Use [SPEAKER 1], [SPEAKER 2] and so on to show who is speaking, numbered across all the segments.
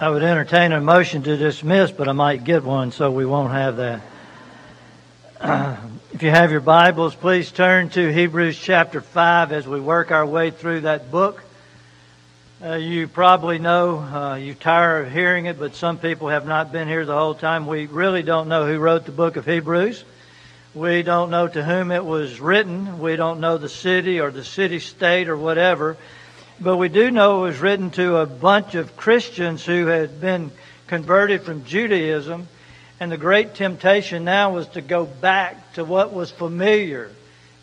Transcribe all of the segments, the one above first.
[SPEAKER 1] I would entertain a motion to dismiss, but I might get one, so we won't have that. if you have your Bibles, please turn to Hebrews chapter 5 as we work our way through that book. Uh, you probably know, uh, you tire of hearing it, but some people have not been here the whole time. We really don't know who wrote the book of Hebrews. We don't know to whom it was written. We don't know the city or the city state or whatever. But we do know it was written to a bunch of Christians who had been converted from Judaism. And the great temptation now was to go back to what was familiar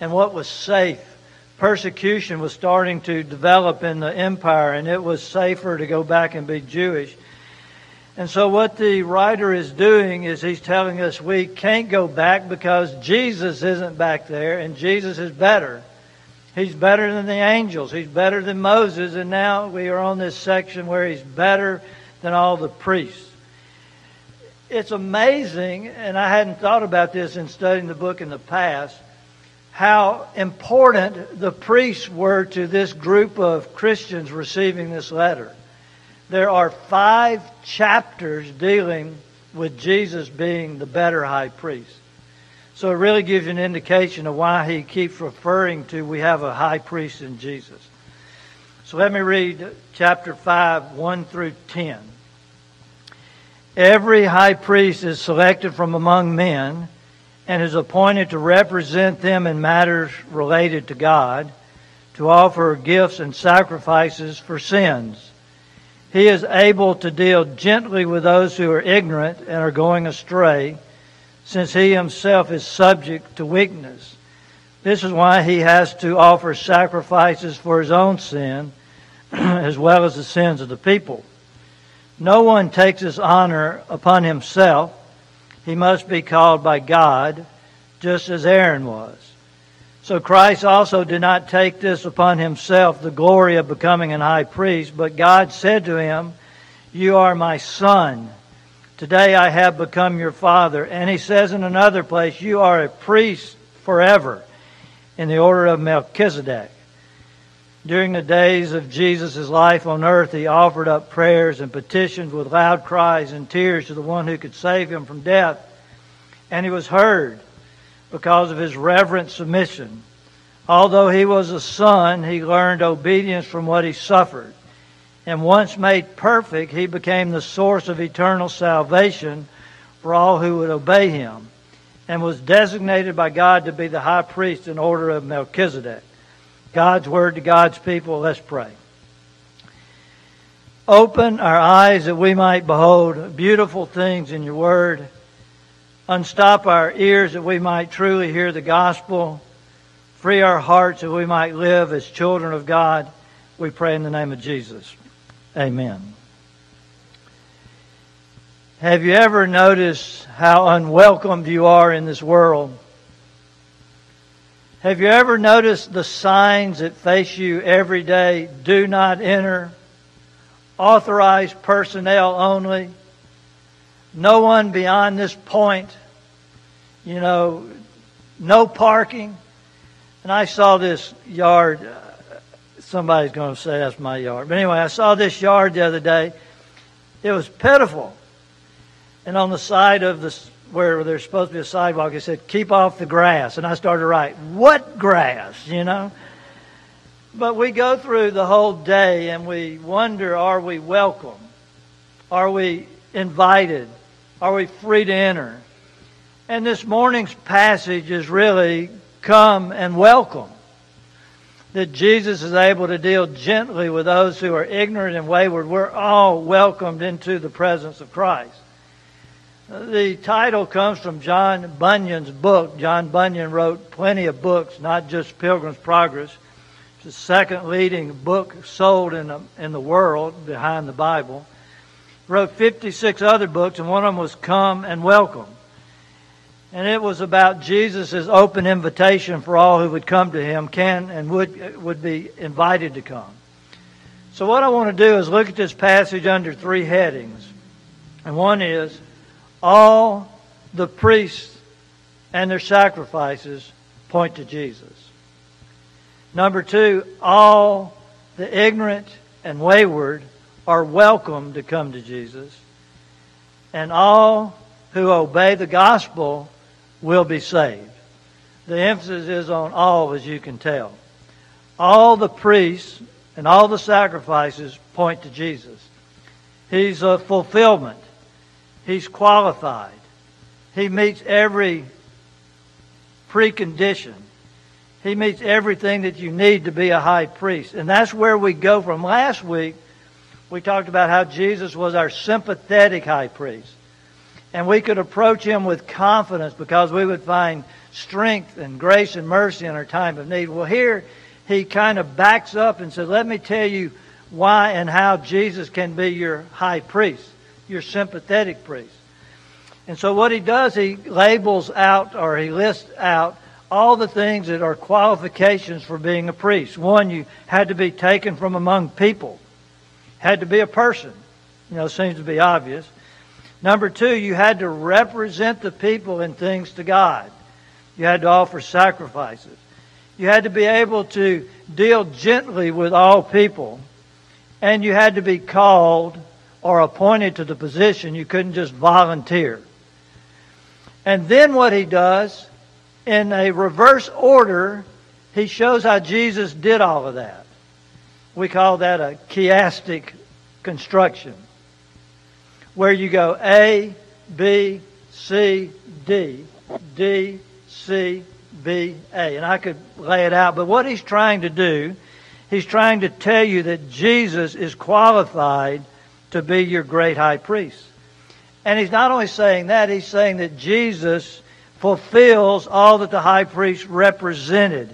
[SPEAKER 1] and what was safe. Persecution was starting to develop in the empire, and it was safer to go back and be Jewish. And so, what the writer is doing is he's telling us we can't go back because Jesus isn't back there, and Jesus is better. He's better than the angels. He's better than Moses. And now we are on this section where he's better than all the priests. It's amazing, and I hadn't thought about this in studying the book in the past, how important the priests were to this group of Christians receiving this letter. There are five chapters dealing with Jesus being the better high priest. So it really gives you an indication of why he keeps referring to we have a high priest in Jesus. So let me read chapter 5, 1 through 10. Every high priest is selected from among men and is appointed to represent them in matters related to God, to offer gifts and sacrifices for sins. He is able to deal gently with those who are ignorant and are going astray since he himself is subject to weakness. This is why he has to offer sacrifices for his own sin as well as the sins of the people. No one takes his honor upon himself. He must be called by God, just as Aaron was. So Christ also did not take this upon himself, the glory of becoming an high priest, but God said to him, You are my son. Today I have become your father. And he says in another place, You are a priest forever in the order of Melchizedek. During the days of Jesus' life on earth, he offered up prayers and petitions with loud cries and tears to the one who could save him from death. And he was heard because of his reverent submission. Although he was a son, he learned obedience from what he suffered and once made perfect, he became the source of eternal salvation for all who would obey him, and was designated by God to be the high priest in order of Melchizedek. God's word to God's people. Let's pray. Open our eyes that we might behold beautiful things in your word. Unstop our ears that we might truly hear the gospel. Free our hearts that we might live as children of God. We pray in the name of Jesus. Amen. Have you ever noticed how unwelcomed you are in this world? Have you ever noticed the signs that face you every day? Do not enter. Authorized personnel only. No one beyond this point. You know, no parking. And I saw this yard somebody's going to say that's my yard. But anyway, I saw this yard the other day. It was pitiful. And on the side of the where there's supposed to be a sidewalk, it said, "Keep off the grass." And I started to write, "What grass?" You know. But we go through the whole day and we wonder, are we welcome? Are we invited? Are we free to enter? And this morning's passage is really come and welcome that Jesus is able to deal gently with those who are ignorant and wayward. We're all welcomed into the presence of Christ. The title comes from John Bunyan's book. John Bunyan wrote plenty of books, not just Pilgrim's Progress. It's the second leading book sold in the, in the world behind the Bible. Wrote 56 other books, and one of them was Come and Welcome. And it was about Jesus' open invitation for all who would come to him, can and would, would be invited to come. So what I want to do is look at this passage under three headings. And one is, all the priests and their sacrifices point to Jesus. Number two, all the ignorant and wayward are welcome to come to Jesus, and all who obey the gospel will be saved. The emphasis is on all, as you can tell. All the priests and all the sacrifices point to Jesus. He's a fulfillment. He's qualified. He meets every precondition. He meets everything that you need to be a high priest. And that's where we go from. Last week, we talked about how Jesus was our sympathetic high priest. And we could approach him with confidence because we would find strength and grace and mercy in our time of need. Well, here he kind of backs up and says, Let me tell you why and how Jesus can be your high priest, your sympathetic priest. And so what he does, he labels out or he lists out all the things that are qualifications for being a priest. One, you had to be taken from among people had to be a person. You know, seems to be obvious. Number two, you had to represent the people and things to God. You had to offer sacrifices. You had to be able to deal gently with all people. And you had to be called or appointed to the position. You couldn't just volunteer. And then what he does, in a reverse order, he shows how Jesus did all of that. We call that a chiastic construction, where you go A, B, C, D, D, C, B, A. And I could lay it out, but what he's trying to do, he's trying to tell you that Jesus is qualified to be your great high priest. And he's not only saying that, he's saying that Jesus fulfills all that the high priest represented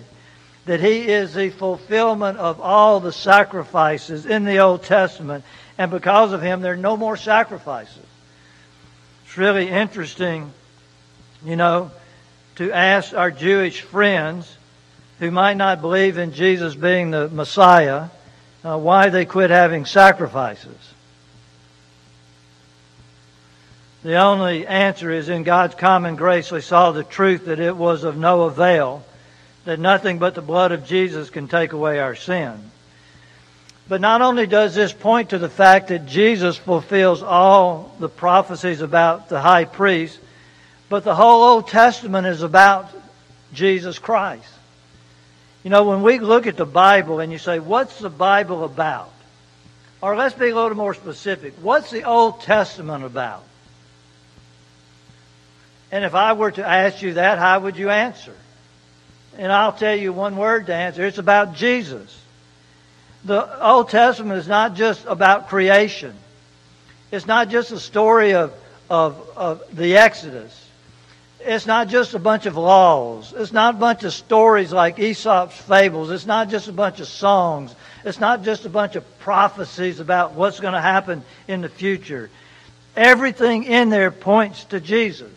[SPEAKER 1] that he is the fulfillment of all the sacrifices in the Old Testament, and because of him, there are no more sacrifices. It's really interesting, you know, to ask our Jewish friends who might not believe in Jesus being the Messiah uh, why they quit having sacrifices. The only answer is in God's common grace, they saw the truth that it was of no avail that nothing but the blood of Jesus can take away our sin. But not only does this point to the fact that Jesus fulfills all the prophecies about the high priest, but the whole Old Testament is about Jesus Christ. You know, when we look at the Bible and you say, what's the Bible about? Or let's be a little more specific. What's the Old Testament about? And if I were to ask you that, how would you answer? And I'll tell you one word to answer. It's about Jesus. The Old Testament is not just about creation. It's not just a story of, of, of the Exodus. It's not just a bunch of laws. It's not a bunch of stories like Aesop's fables. It's not just a bunch of songs. It's not just a bunch of prophecies about what's going to happen in the future. Everything in there points to Jesus.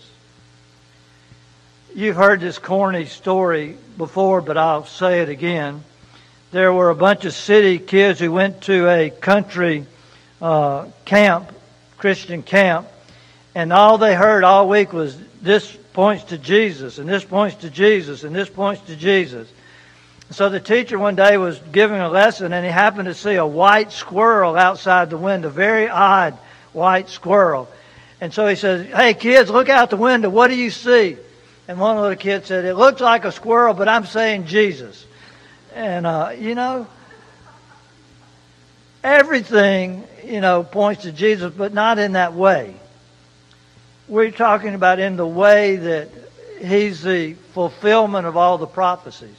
[SPEAKER 1] You've heard this corny story before, but I'll say it again. There were a bunch of city kids who went to a country uh, camp, Christian camp, and all they heard all week was this points to Jesus, and this points to Jesus, and this points to Jesus. So the teacher one day was giving a lesson, and he happened to see a white squirrel outside the window, very odd white squirrel. And so he says, Hey kids, look out the window. What do you see? And one little kid said, It looks like a squirrel, but I'm saying Jesus. And, uh, you know, everything, you know, points to Jesus, but not in that way. We're talking about in the way that He's the fulfillment of all the prophecies.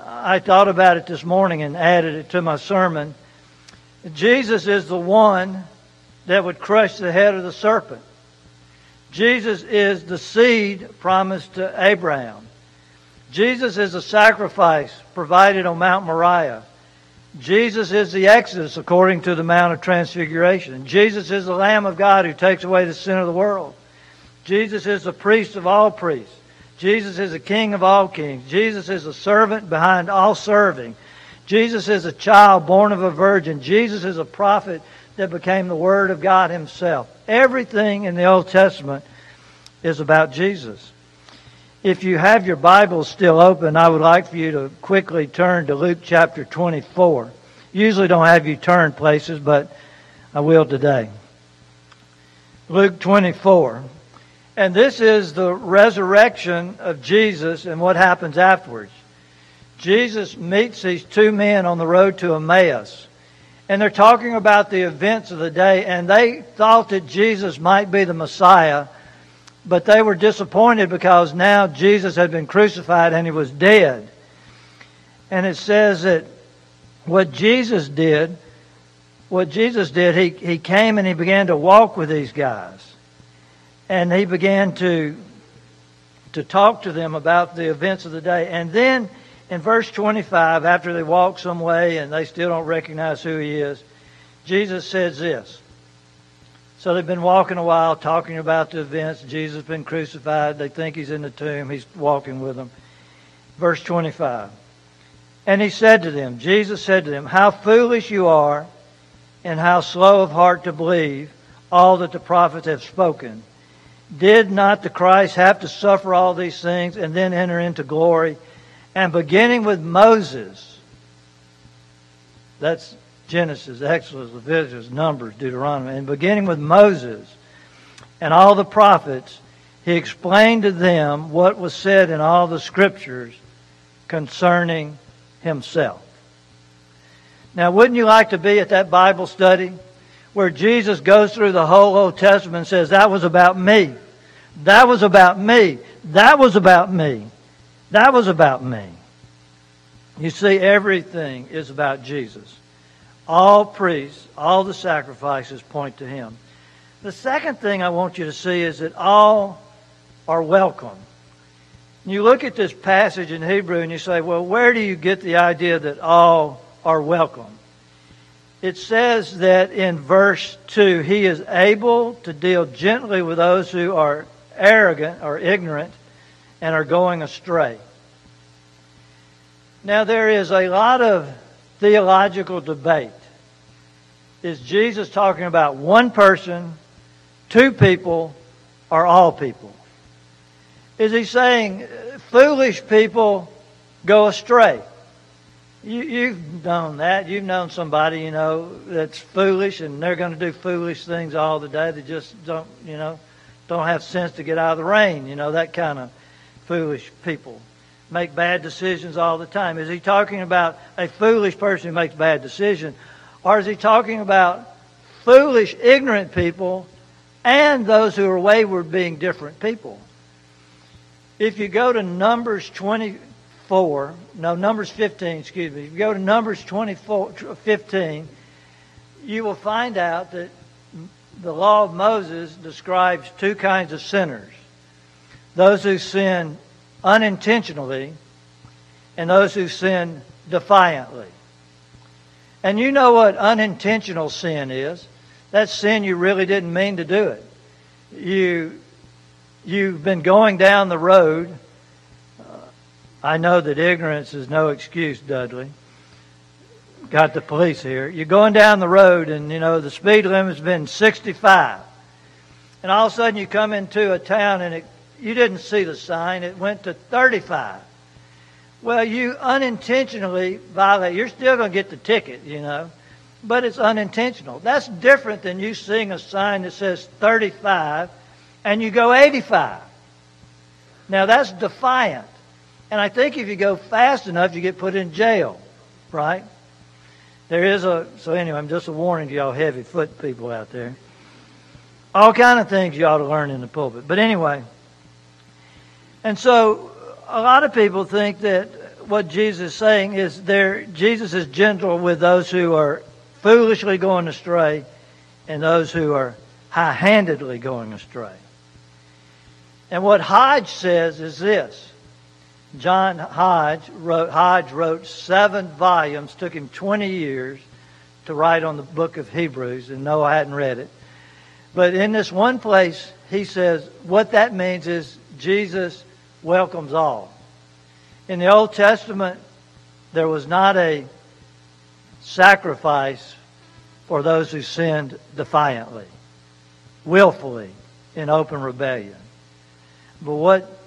[SPEAKER 1] I thought about it this morning and added it to my sermon. Jesus is the one that would crush the head of the serpent. Jesus is the seed promised to Abraham. Jesus is the sacrifice provided on Mount Moriah. Jesus is the Exodus according to the Mount of Transfiguration. Jesus is the Lamb of God who takes away the sin of the world. Jesus is the priest of all priests. Jesus is the King of all kings. Jesus is the servant behind all serving. Jesus is a child born of a virgin. Jesus is a prophet that became the Word of God Himself. Everything in the Old Testament is about Jesus. If you have your Bible still open, I would like for you to quickly turn to Luke chapter 24. Usually don't have you turn places, but I will today. Luke 24. And this is the resurrection of Jesus and what happens afterwards. Jesus meets these two men on the road to Emmaus. And they're talking about the events of the day, and they thought that Jesus might be the Messiah, but they were disappointed because now Jesus had been crucified and he was dead. And it says that what Jesus did, what Jesus did, he, he came and he began to walk with these guys and he began to to talk to them about the events of the day. And then in verse 25, after they walk some way and they still don't recognize who he is, Jesus says this. So they've been walking a while, talking about the events. Jesus has been crucified. They think he's in the tomb. He's walking with them. Verse 25. And he said to them, Jesus said to them, How foolish you are, and how slow of heart to believe all that the prophets have spoken. Did not the Christ have to suffer all these things and then enter into glory? And beginning with Moses, that's Genesis, Exodus, Leviticus, Numbers, Deuteronomy, and beginning with Moses and all the prophets, he explained to them what was said in all the scriptures concerning himself. Now, wouldn't you like to be at that Bible study where Jesus goes through the whole Old Testament and says, That was about me. That was about me. That was about me. That was about me. You see, everything is about Jesus. All priests, all the sacrifices point to Him. The second thing I want you to see is that all are welcome. You look at this passage in Hebrew and you say, well, where do you get the idea that all are welcome? it says that in verse 2, he is able to deal gently with those who are arrogant or ignorant and are going astray. Now, there is a lot of theological debate. Is Jesus talking about one person, two people, or all people? Is he saying foolish people go astray? You, you've known that. You've known somebody, you know, that's foolish and they're going to do foolish things all the day. They just don't, you know, don't have sense to get out of the rain. You know, that kind of foolish people make bad decisions all the time. Is he talking about a foolish person who makes bad decisions? Or is he talking about foolish, ignorant people and those who are wayward being different people? If you go to Numbers 24, no, Numbers 15, excuse me. If you go to Numbers 24, 15, you will find out that the law of Moses describes two kinds of sinners those who sin unintentionally and those who sin defiantly. And you know what unintentional sin is. That's sin you really didn't mean to do it. You, you've been going down the road uh, I know that ignorance is no excuse, Dudley. Got the police here. You're going down the road and, you know, the speed limit's been 65. And all of a sudden you come into a town and it, you didn't see the sign. It went to 35. Well, you unintentionally violate. You're still going to get the ticket, you know, but it's unintentional. That's different than you seeing a sign that says 35 and you go 85. Now that's defiant. And I think if you go fast enough, you get put in jail, right? There is a, so anyway, I'm just a warning to y'all heavy foot people out there. All kind of things you ought to learn in the pulpit. But anyway, and so a lot of people think that what Jesus is saying is there, Jesus is gentle with those who are foolishly going astray and those who are high-handedly going astray. And what Hodge says is this. John Hodge wrote, Hodge wrote seven volumes, took him 20 years to write on the book of Hebrews, and no, I hadn't read it. But in this one place, he says, what that means is Jesus welcomes all. In the Old Testament, there was not a sacrifice for those who sinned defiantly, willfully, in open rebellion. But what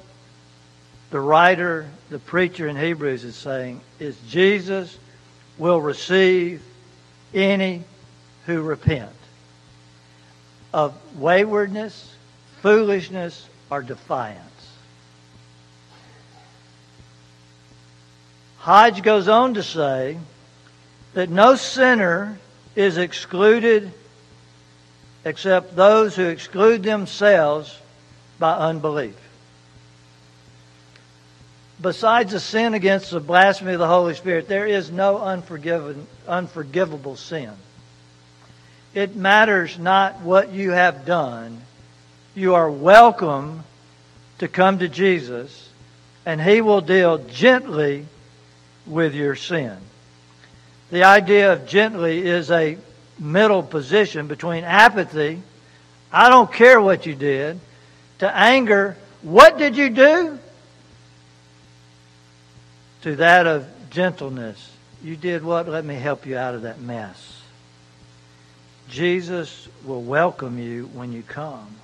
[SPEAKER 1] the writer, the preacher in Hebrews is saying is Jesus will receive any who repent. of waywardness, foolishness, or defiance. Hodge goes on to say that no sinner is excluded except those who exclude themselves by unbelief. Besides the sin against the blasphemy of the Holy Spirit, there is no unforgivable sin. It matters not what you have done. You are welcome to come to Jesus, and He will deal gently with your sin. The idea of gently is a middle position between apathy, I don't care what you did, to anger, what did you do? To that of gentleness, you did what? Let me help you out of that mess. Jesus will welcome you when you come.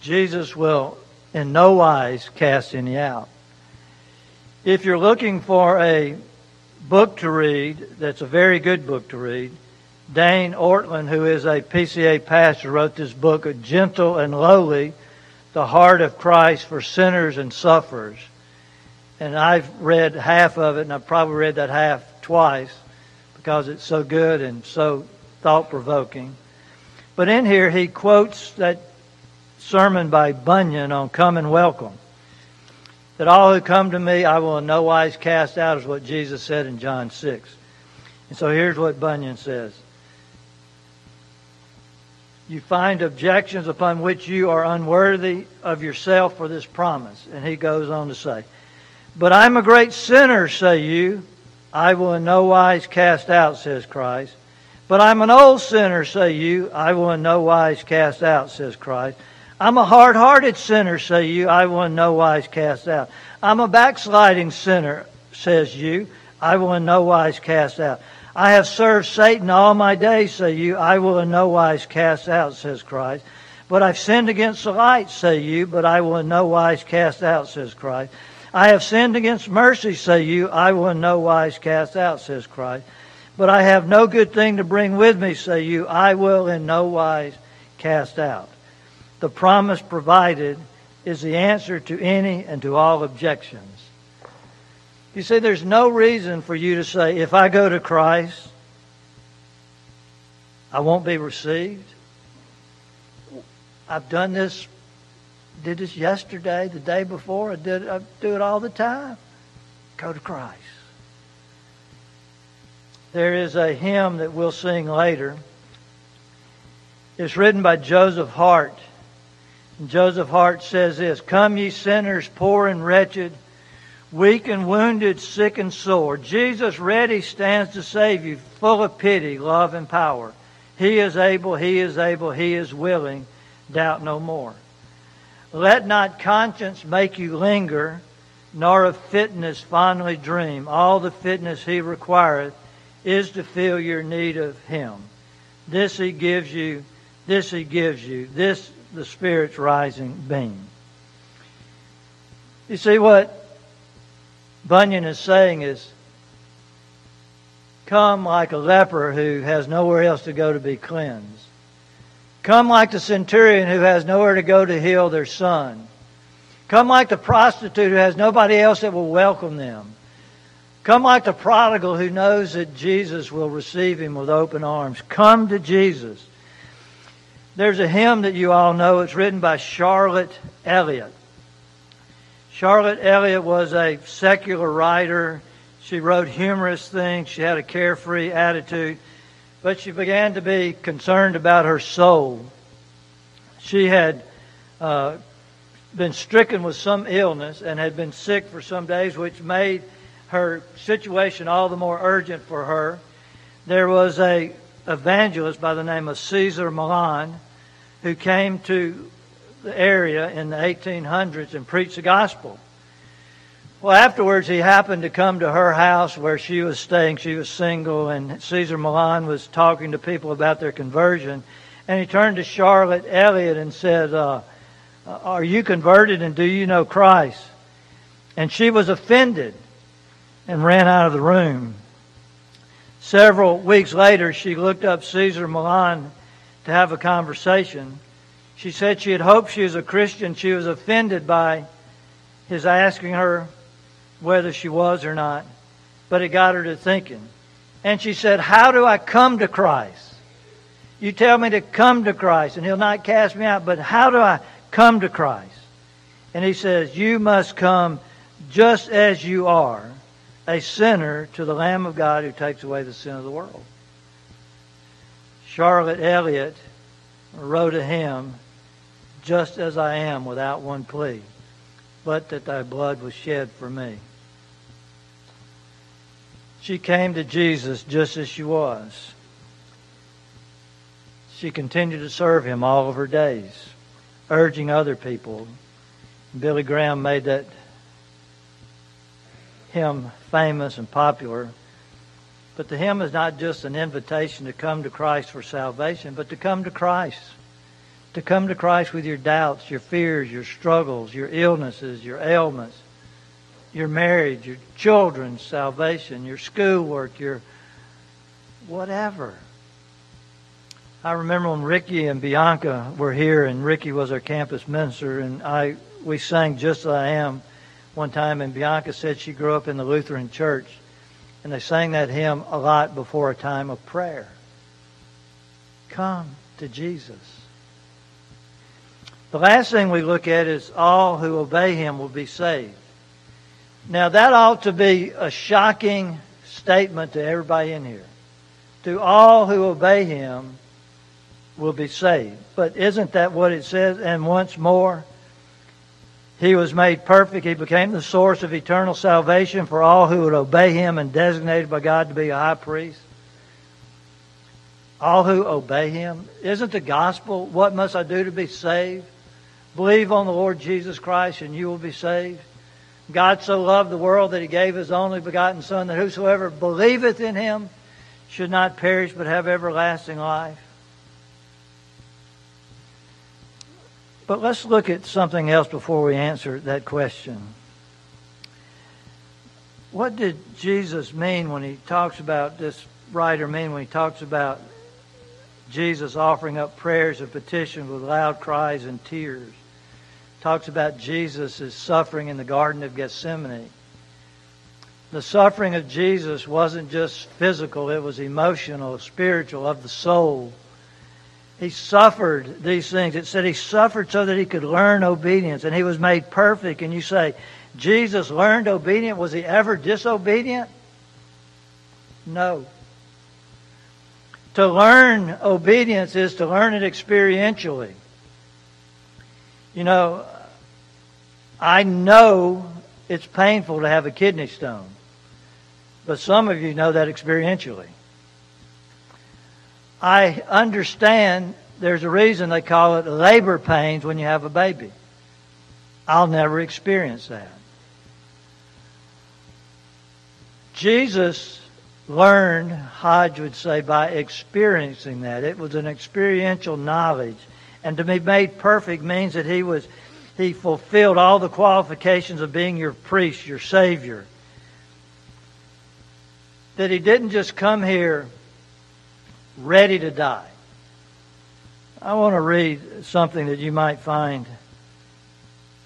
[SPEAKER 1] Jesus will in no wise cast any out. If you're looking for a book to read that's a very good book to read, Dane Ortlund, who is a PCA pastor, wrote this book, Gentle and Lowly, The Heart of Christ for Sinners and Sufferers. And I've read half of it, and I've probably read that half twice because it's so good and so thought provoking. But in here, he quotes that sermon by Bunyan on Come and Welcome that all who come to me I will in no wise cast out, is what Jesus said in John 6. And so here's what Bunyan says. You find objections upon which you are unworthy of yourself for this promise. And he goes on to say, But I'm a great sinner, say you. I will in no wise cast out, says Christ. But I'm an old sinner, say you. I will in no wise cast out, says Christ. I'm a hard hearted sinner, say you. I will in no wise cast out. I'm a backsliding sinner, says you. I will in no wise cast out. I have served Satan all my days, say you. I will in no wise cast out, says Christ. But I've sinned against the light, say you. But I will in no wise cast out, says Christ. I have sinned against mercy, say you. I will in no wise cast out, says Christ. But I have no good thing to bring with me, say you. I will in no wise cast out the promise provided is the answer to any and to all objections. You see, there's no reason for you to say, if I go to Christ, I won't be received. I've done this, did this yesterday, the day before, I, did, I do it all the time. Go to Christ. There is a hymn that we'll sing later. It's written by Joseph Hart. Joseph Hart says this Come, ye sinners, poor and wretched, weak and wounded, sick and sore. Jesus ready stands to save you, full of pity, love, and power. He is able, He is able, He is willing. Doubt no more. Let not conscience make you linger, nor of fitness fondly dream. All the fitness He requireth is to fill your need of Him. This He gives you, this He gives you, this the Spirit's rising beam. You see, what Bunyan is saying is come like a leper who has nowhere else to go to be cleansed. Come like the centurion who has nowhere to go to heal their son. Come like the prostitute who has nobody else that will welcome them. Come like the prodigal who knows that Jesus will receive him with open arms. Come to Jesus. There's a hymn that you all know. It's written by Charlotte Elliott. Charlotte Elliott was a secular writer. She wrote humorous things. She had a carefree attitude. But she began to be concerned about her soul. She had uh, been stricken with some illness and had been sick for some days, which made her situation all the more urgent for her. There was a evangelist by the name of Caesar Malan who came to the area in the 1800s and preached the gospel. Well, afterwards, he happened to come to her house where she was staying. She was single, and Caesar Malan was talking to people about their conversion. And he turned to Charlotte Elliott and said, uh, Are you converted and do you know Christ? And she was offended and ran out of the room. Several weeks later, she looked up Caesar Malan to have a conversation. She said she had hoped she was a Christian. She was offended by his asking her whether she was or not, but it got her to thinking. And she said, How do I come to Christ? You tell me to come to Christ, and He'll not cast me out, but how do I come to Christ? And He says, You must come just as you are, a sinner to the Lamb of God who takes away the sin of the world. Charlotte Elliott wrote a hymn, Just as I am, without one plea, but that thy blood was shed for me. She came to Jesus just as she was. She continued to serve him all of her days, urging other people. Billy Graham made that hymn famous and popular. But the hymn is not just an invitation to come to Christ for salvation, but to come to Christ. To come to Christ with your doubts, your fears, your struggles, your illnesses, your ailments your marriage, your children's salvation, your schoolwork, your whatever. I remember when Ricky and Bianca were here, and Ricky was our campus minister, and I we sang "Just As I Am" one time, and Bianca said she grew up in the Lutheran church, and they sang that hymn a lot before a time of prayer. Come to Jesus. The last thing we look at is all who obey him will be saved. Now, that ought to be a shocking statement to everybody in here. To all who obey him will be saved. But isn't that what it says? And once more, he was made perfect. He became the source of eternal salvation for all who would obey him and designated by God to be a high priest. All who obey him. Isn't the gospel, what must I do to be saved? Believe on the Lord Jesus Christ and you will be saved. God so loved the world that he gave his only begotten Son, that whosoever believeth in him should not perish but have everlasting life. But let's look at something else before we answer that question. What did Jesus mean when he talks about this writer mean when he talks about Jesus offering up prayers of petition with loud cries and tears? talks about Jesus' suffering in the Garden of Gethsemane. The suffering of Jesus wasn't just physical, it was emotional, spiritual, of the soul. He suffered these things. It said he suffered so that he could learn obedience, and he was made perfect. And you say, Jesus learned obedience. Was he ever disobedient? No. To learn obedience is to learn it experientially. You know, I know it's painful to have a kidney stone, but some of you know that experientially. I understand there's a reason they call it labor pains when you have a baby. I'll never experience that. Jesus learned, Hodge would say, by experiencing that. It was an experiential knowledge. And to be made perfect means that he was he fulfilled all the qualifications of being your priest, your Savior. That he didn't just come here ready to die. I want to read something that you might find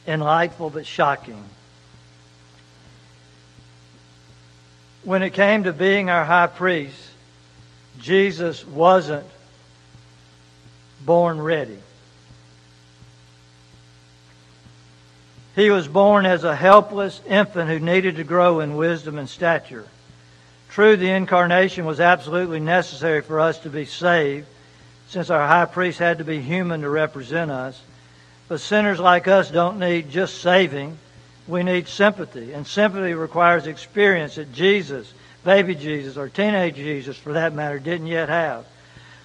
[SPEAKER 1] enlightful but shocking. When it came to being our high priest, Jesus wasn't born ready. He was born as a helpless infant who needed to grow in wisdom and stature. True, the incarnation was absolutely necessary for us to be saved, since our high priest had to be human to represent us. But sinners like us don't need just saving. We need sympathy. And sympathy requires experience that Jesus, baby Jesus, or teenage Jesus for that matter, didn't yet have.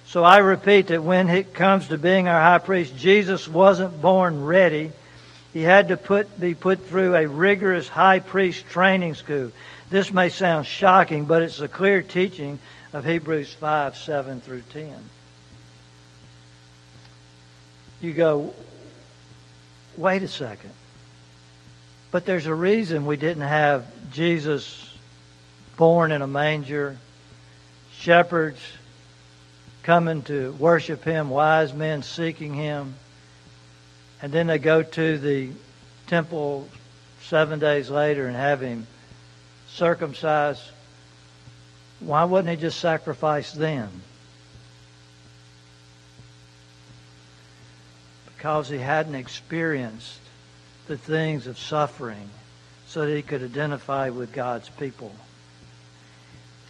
[SPEAKER 1] So I repeat that when it comes to being our high priest, Jesus wasn't born ready he had to put, be put through a rigorous high priest training school. This may sound shocking, but it's a clear teaching of Hebrews 5, 7 through 10. You go, wait a second. But there's a reason we didn't have Jesus born in a manger, shepherds coming to worship him, wise men seeking him. And then they go to the temple seven days later and have him circumcised. Why wouldn't he just sacrifice them? Because he hadn't experienced the things of suffering so that he could identify with God's people.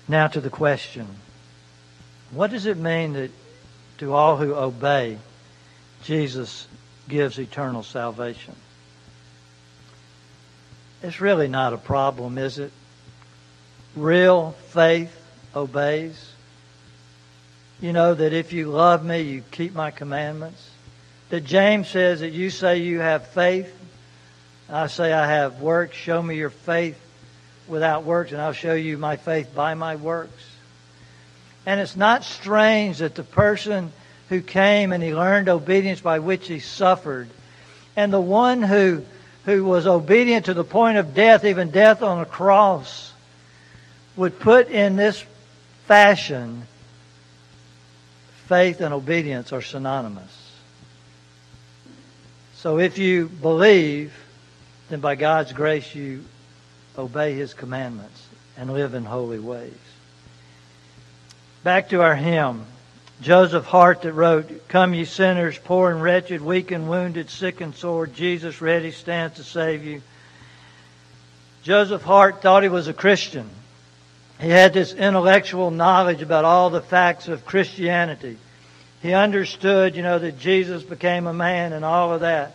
[SPEAKER 1] Now to the question. What does it mean that to all who obey, Jesus gives eternal salvation? It's really not a problem, is it? Real faith obeys. You know that if you love me, you keep my commandments. That James says that you say you have faith. I say I have works. Show me your faith without works, and I'll show you my faith by my works. And it's not strange that the person who came and he learned obedience by which he suffered, and the one who, who was obedient to the point of death, even death on a cross, would put in this fashion faith and obedience are synonymous. So if you believe, then by God's grace you obey His commandments and live in holy ways. Back to our hymn. Joseph Hart that wrote, Come ye sinners, poor and wretched, weak and wounded, sick and sore, Jesus ready stands to save you. Joseph Hart thought he was a Christian. He had this intellectual knowledge about all the facts of Christianity. He understood, you know, that Jesus became a man and all of that.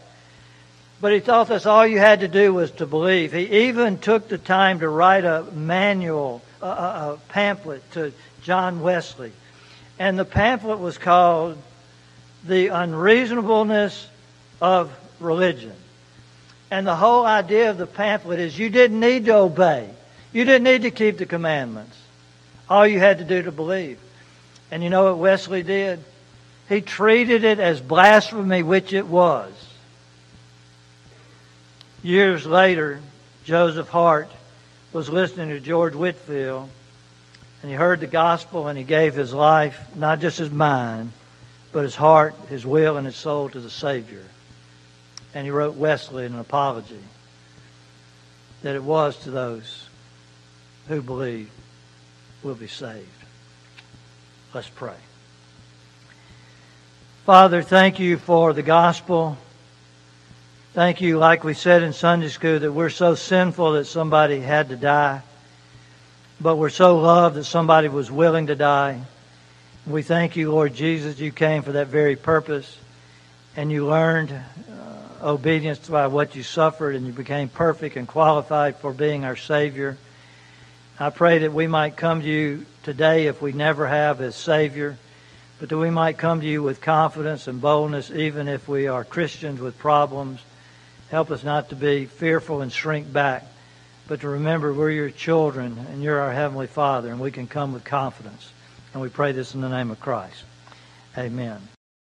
[SPEAKER 1] But he thought that's all you had to do was to believe. He even took the time to write a manual, a, a pamphlet to John Wesley. And the pamphlet was called The Unreasonableness of Religion. And the whole idea of the pamphlet is you didn't need to obey. You didn't need to keep the commandments. All you had to do to believe. And you know what Wesley did? He treated it as blasphemy, which it was. Years later, Joseph Hart was listening to George Whitefield, and he heard the gospel and he gave his life, not just his mind, but his heart, his will, and his soul to the Savior. And he wrote Wesley an apology that it was to those who believe will be saved. Let's pray. Father, thank you for the gospel. Thank you, like we said in Sunday school, that we're so sinful that somebody had to die but we're so loved that somebody was willing to die. We thank you, Lord Jesus, you came for that very purpose, and you learned uh, obedience by what you suffered, and you became perfect and qualified for being our Savior. I pray that we might come to you today if we never have as Savior, but that we might come to you with confidence and boldness, even if we are Christians with problems. Help us not to be fearful and shrink back but to remember we're your children and you're our Heavenly Father, and we can come with confidence. And we pray this in the name of Christ. Amen.